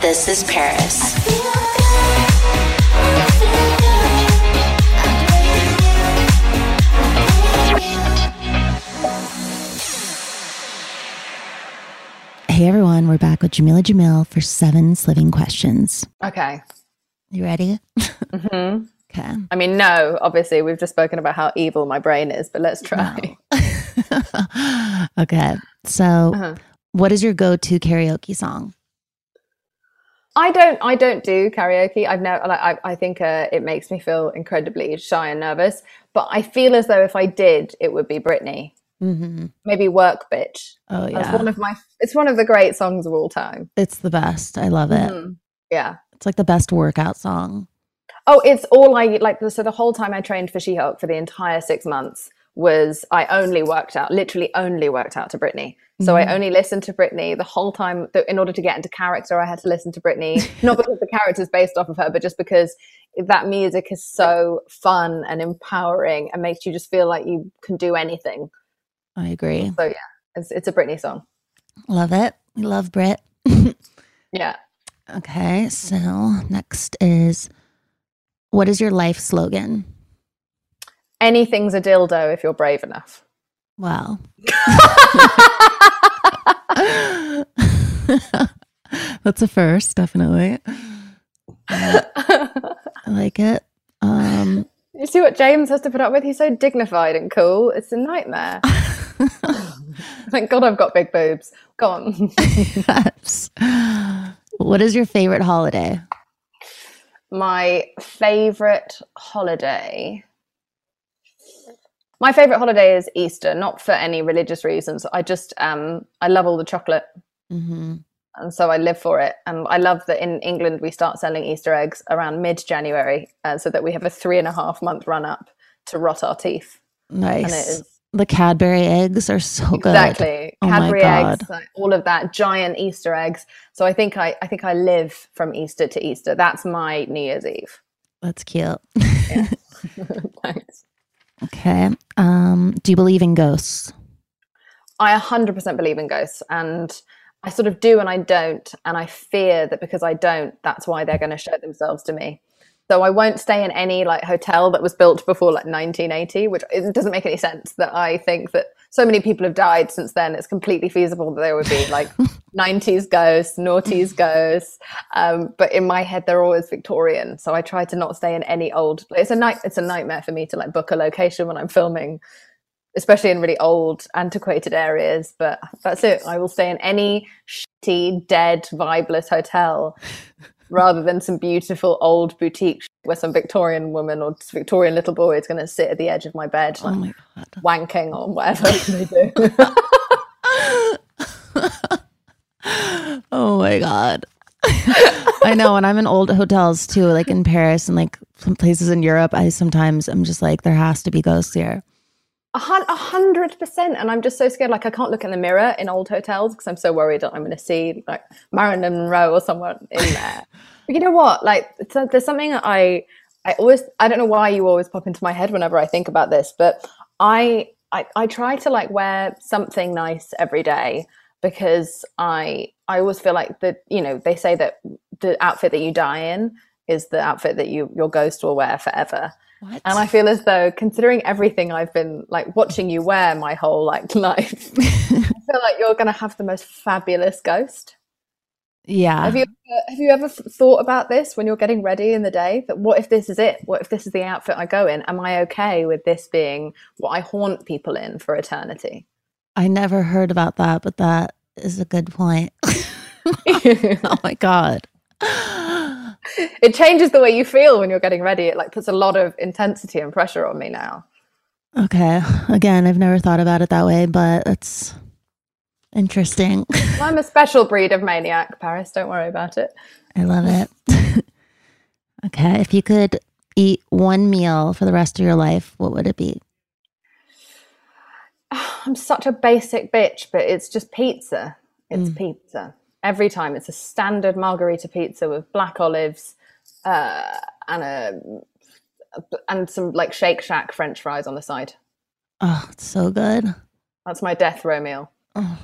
This is Paris. Hey everyone, we're back with Jamila Jamil for seven sliving questions. Okay. You ready? hmm Okay. I mean, no, obviously, we've just spoken about how evil my brain is, but let's try. okay. So, Uh-huh. what is your go-to karaoke song? I don't. I don't do karaoke. I've never. Like, I. I think uh, it makes me feel incredibly shy and nervous. But I feel as though if I did, it would be Britney. Mm-hmm. Maybe "Work Bitch." Oh That's yeah, one of my. It's one of the great songs of all time. it's the best. I love it. Mhm. Yeah. It's like the best workout song. Oh, it's all I like. So the whole time I trained for She-Hulk for the entire six months was I only worked out, literally only worked out to Britney. So Mhm. I only listened to Britney the whole time. In order to get into character, I had to listen to Britney. Not because the character is based off of her, but just because that music is so fun and empowering and makes you just feel like you can do anything. I agree. So yeah, it's, it's a Britney song. Love it. We love Brit. Yeah. Okay, so next is what is your life slogan? Anything's a dildo if you're brave enough. Wow. That's a first, definitely. I like it. Um, You see what James has to put up with? He's so dignified and cool. It's a nightmare. Thank God I've got big boobs. Go on. yes. What is your favorite holiday? My favorite holiday. My favorite holiday is Easter, not for any religious reasons. I just um I love all the chocolate hmm and so I live for it. And I love that in England we start selling Easter eggs around mid-January, uh, so that we have a three and a half month run up to rot our teeth. Nice. And it is The Cadbury eggs are so good. Exactly. Oh my Cadbury eggs, like, all of that, giant Easter eggs. So I think I, I think I live from Easter to Easter. That's my New Year's Eve. That's cute. Thanks. Okay. Um, do you believe in ghosts? I 100% believe in ghosts and I sort of do and I don't. And I fear that because I don't, that's why they're going to show themselves to me. So I won't stay in any like hotel that was built before like 1980, which it doesn't make any sense that I think that so many people have died since then. It's completely feasible that there would be like 90s ghosts, noughties ghosts. Um, but in my head, they're always Victorian. So I try to not stay in any old, it's a night, it's a nightmare for me to like book a location when I'm filming especially in really old, antiquated areas. But that's it. I will stay in any shitty, dead, vibeless hotel rather than some beautiful old boutique where some Victorian woman or Victorian little boy is going to sit at the edge of my bed, oh like, Oh my god. wanking or whatever they do. Oh my god. I know and I'm in old hotels too, like in Paris and like some places in Europe, I sometimes I'm just like there has to be ghosts here. A a hundred percent, and I'm just so scared. Like I can't look in the mirror in old hotels because I'm so worried that I'm going to see like Marilyn Monroe or someone in there. But you know what? Like there's something I I always I don't know why you always pop into my head whenever I think about this, but I I, I try to like wear something nice every day because I I always feel like that you know they say that the outfit that you die in is the outfit that you your ghost will wear forever. What? And I feel as though, considering everything I've been like watching you wear my whole like life, I feel like you're going to have the most fabulous ghost. Yeah. Have you ever, have you ever thought about this when you're getting ready in the day? That what if this is it? What if this is the outfit I go in? Am I okay with this being what I haunt people in for eternity? I never heard about that, but that is a good point. oh my god. it changes the way you feel when you're getting ready. It like puts a lot of intensity and pressure on me now. Okay. Again, I've never thought about it that way, but it's interesting. I'm a special breed of maniac, Paris. Don't worry about it. I love it. okay. If you could eat one meal for the rest of your life, what would it be? I'm such a basic bitch, but it's just pizza. It's Mm. pizza. Every time it's a standard margherita pizza with black olives uh, and a and some like Shake Shack French fries on the side. Oh, it's so good. That's my death row meal. Oh,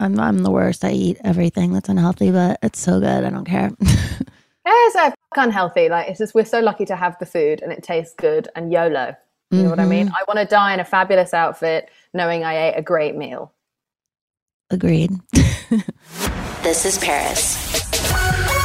I'm I'm the worst. I eat everything that's unhealthy, but it's so good. I don't care. Yeah, it's uh, unhealthy. Like it's just we're so lucky to have the food and it tastes good and YOLO. You know what I mean? Mhm. I want to die in a fabulous outfit, knowing I ate a great meal. Agreed. This is Paris.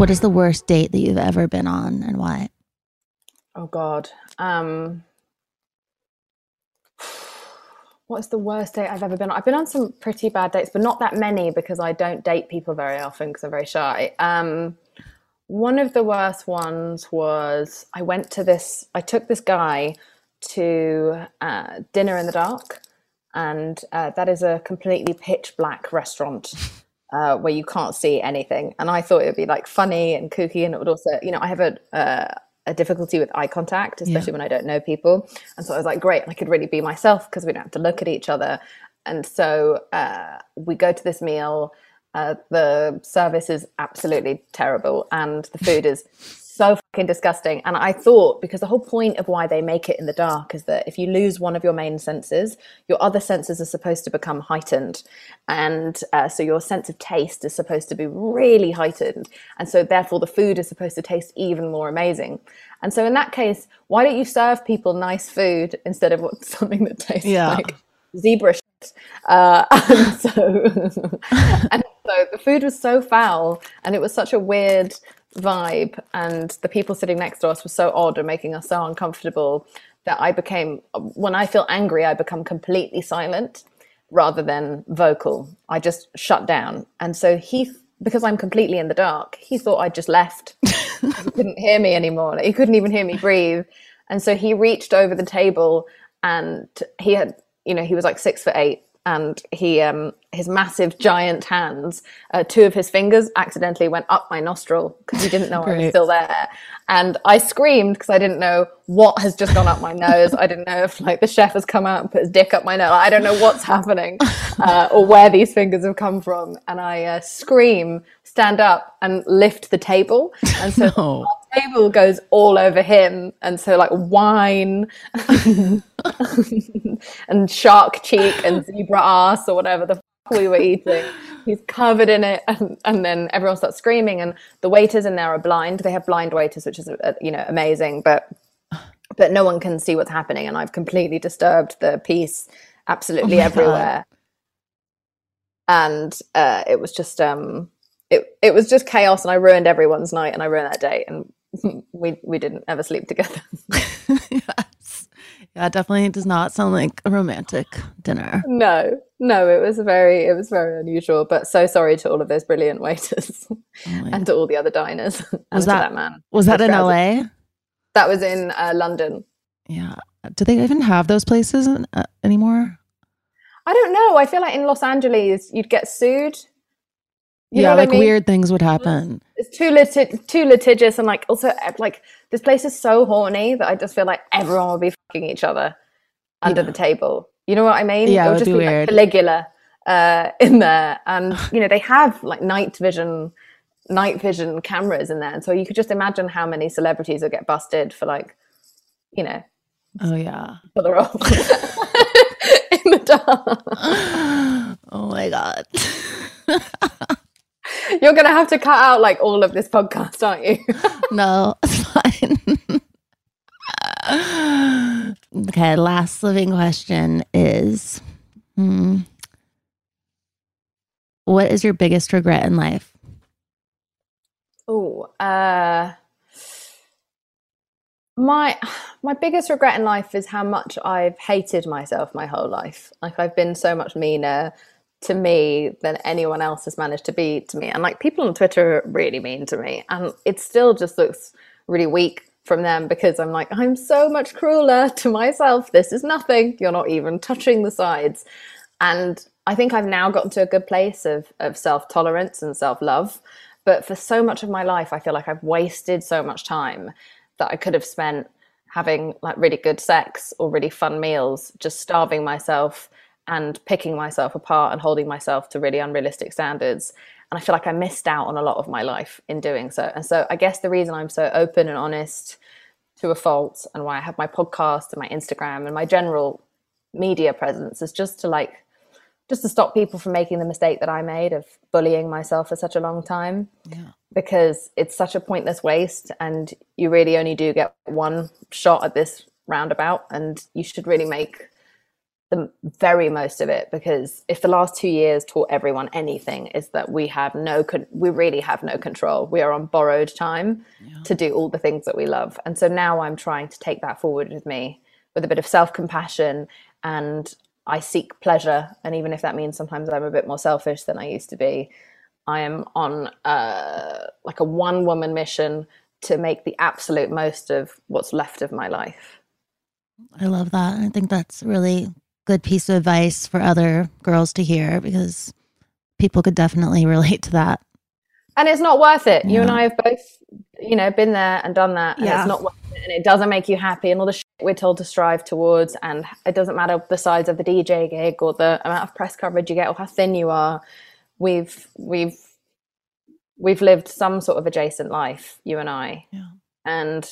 What is the worst date that you've ever been on and why? Oh God. Um, what's the worst date I've ever been on? I've been on some pretty bad dates, but not that many because I don't date people very often because I'm very shy. Um, one of the worst ones was I went to this. I took this guy to uh, dinner in the dark, and uh, that is a completely pitch black restaurant uh, where you can't see anything. And I thought it would be like funny and kooky, and it would also, you know, I have a uh, a difficulty with eye contact, especially when I don't know people. And so I was like, great, I could really be myself because we don't have to look at each other. And so uh, we go to this meal. Uh, the service is absolutely terrible, and the food is so fucking disgusting. And I thought because the whole point of why they make it in the dark is that if you lose one of your main senses, your other senses are supposed to become heightened, and uh, so your sense of taste is supposed to be really heightened, and so therefore the food is supposed to taste even more amazing. And so in that case, why don't you serve people nice food instead of what, something that tastes Yeah. like zebra shit? Uh, and so and so the food was so foul and it was such a weird vibe and the people sitting next to us were so odd and making us so uncomfortable that I became when I feel angry I become completely silent rather than vocal. I just shut down. And so he because I'm completely in the dark, he thought I'd just left. he couldn't hear me anymore. He couldn't even hear me breathe. And so he reached over the table and he had, you know, he was like six for eight and he, um, his massive giant hands, uh, two of his fingers accidentally went up my nostril because he didn't know I was still there. And I screamed because I didn't know what has just gone up my nose. I didn't know if like the chef has come out and put his dick up my nose. I don't know what's happening uh, or where these fingers have come from. And I uh, scream, stand up, and lift the table. And so No. Table goes all over him. And so like wine and shark cheek and zebra ass or whatever the fuck we were eating. He's covered in it, and, and then everyone starts screaming. And the waiters in there are blind. They have blind waiters, which is uh, you know amazing, but but no one can see what's happening. And I've completely disturbed the peace absolutely Oh my God. everywhere. And uh, it was just um, it it was just chaos, and I ruined everyone's night, and I ruined that date, and we we didn't ever sleep together. yes. Yeah, it definitely does not sound like a romantic dinner. No, no, it was very, it was very unusual. But so sorry to all of those brilliant waiters and to all the other diners. and Was to that, that man? Was that in. LA? That was in uh, London. Yeah. Do they even have those places in, uh, anymore? I don't know. I feel like in Los Angeles, you'd get sued. You yeah, what I like mean? weird things would happen. It's too lit- too litigious, and like also eh, like this place is so horny that I just feel like everyone will be fucking each other under the table. You know what I mean? Yeah, it would just be be, like Caligula uh, in there, and you know they have like night vision, night vision cameras in there, and so you could just imagine how many celebrities will get busted for like, you know, Oh yeah. for the role in the dark. oh my god. You're gonna have to cut out like all of this podcast, aren't you? no, it's fine. okay, last sliving question is hmm, what is your biggest regret in life? Oh, uh, my my biggest regret in life is how much I've hated myself my whole life. Like I've been so much meaner to me than anyone else has managed to be to me. And like people on Twitter are really mean to me, and it still just looks really weak from them because I'm like I'm so much crueler to myself. This is nothing. You're not even touching the sides. And I think I've now gotten to a good place of of self tolerance and self love. But for so much of my life, I feel like I've wasted so much time that I could have spent having like really good sex or really fun meals, just starving myself and picking myself apart and holding myself to really unrealistic standards. And I feel like I missed out on a lot of my life in doing so. And so I guess the reason I'm so open and honest to a fault and why I have my podcast and my Instagram and my general media presence is just to like just to stop people from making the mistake that I made of bullying myself for such a long time. Yeah. Because it's such a pointless waste and you really only do get one shot at this roundabout and you should really make the very most of it because if the last 2 years taught everyone anything is that we have no con- we really have no control. We are on borrowed time to do all the things that we love. And so now I'm trying to take that forward with me with a bit of self-compassion and I seek pleasure, and even if that means sometimes I'm a bit more selfish than I used to be, I am on uh, like a one woman mission to make the absolute most of what's left of my life. I love that. I think that's really good piece of advice for other girls to hear because people could definitely relate to that. And it's not worth it. You and I have both, you know, been there and done that, and Yeah. it's not worth it, and it doesn't make you happy, and all the shit we're told to strive towards, and it doesn't matter the size of the DJ gig or the amount of press coverage you get or how thin you are. We've we've we've lived some sort of adjacent life, you and I. Yeah. And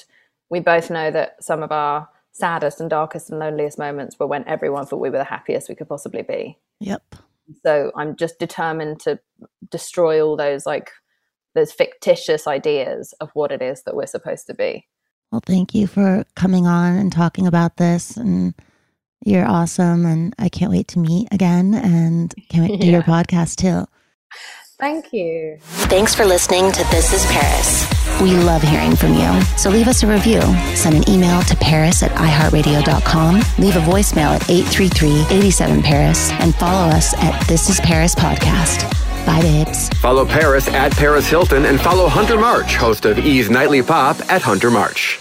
we both know that some of our saddest and darkest and loneliest moments were when everyone thought we were the happiest we could possibly be. Yep. So I'm just determined to destroy all those like those fictitious ideas of what it is that we're supposed to be. Well, thank you for coming on and talking about this. And you're awesome. And I can't wait to meet again and can't wait to do your podcast too. Thank you. Thanks for listening to This is Paris. We love hearing from you. So leave us a review. Send an email to paris at iheartradio.com. Leave a voicemail at 833-87-PARIS and follow us at This is Paris Podcast. Bye, babes. Follow Paris at Paris Hilton and follow Hunter March, host of E's Nightly Pop at Hunter March.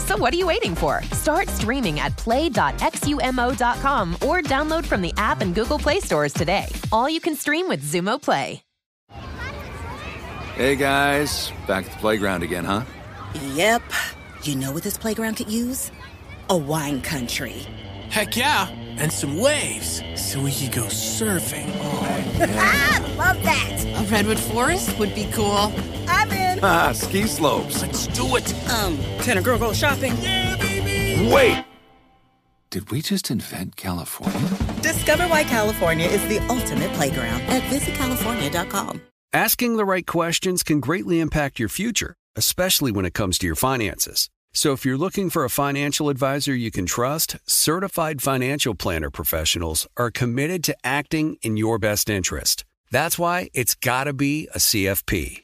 So what are you waiting for? Start streaming at play.xumo.com or download from the app and Google Play stores today. All you can stream with Xumo Play. Hey guys, back at the playground again, huh? Yep. You know what this playground could use? A wine country. Heck yeah, and some waves so we could go surfing. oh ah, love that. A redwood forest would be cool. I'm in. Ah, ski slopes. Let's do it. Um, can a girl go shopping? Yeah, baby. Wait. Did we just invent California? Discover why California is the ultimate playground at visitcalifornia.com. Asking the right questions can greatly impact your future, especially when it comes to your finances. So if you're looking for a financial advisor you can trust, certified financial planner professionals are committed to acting in your best interest. That's why it's got to be a CFP.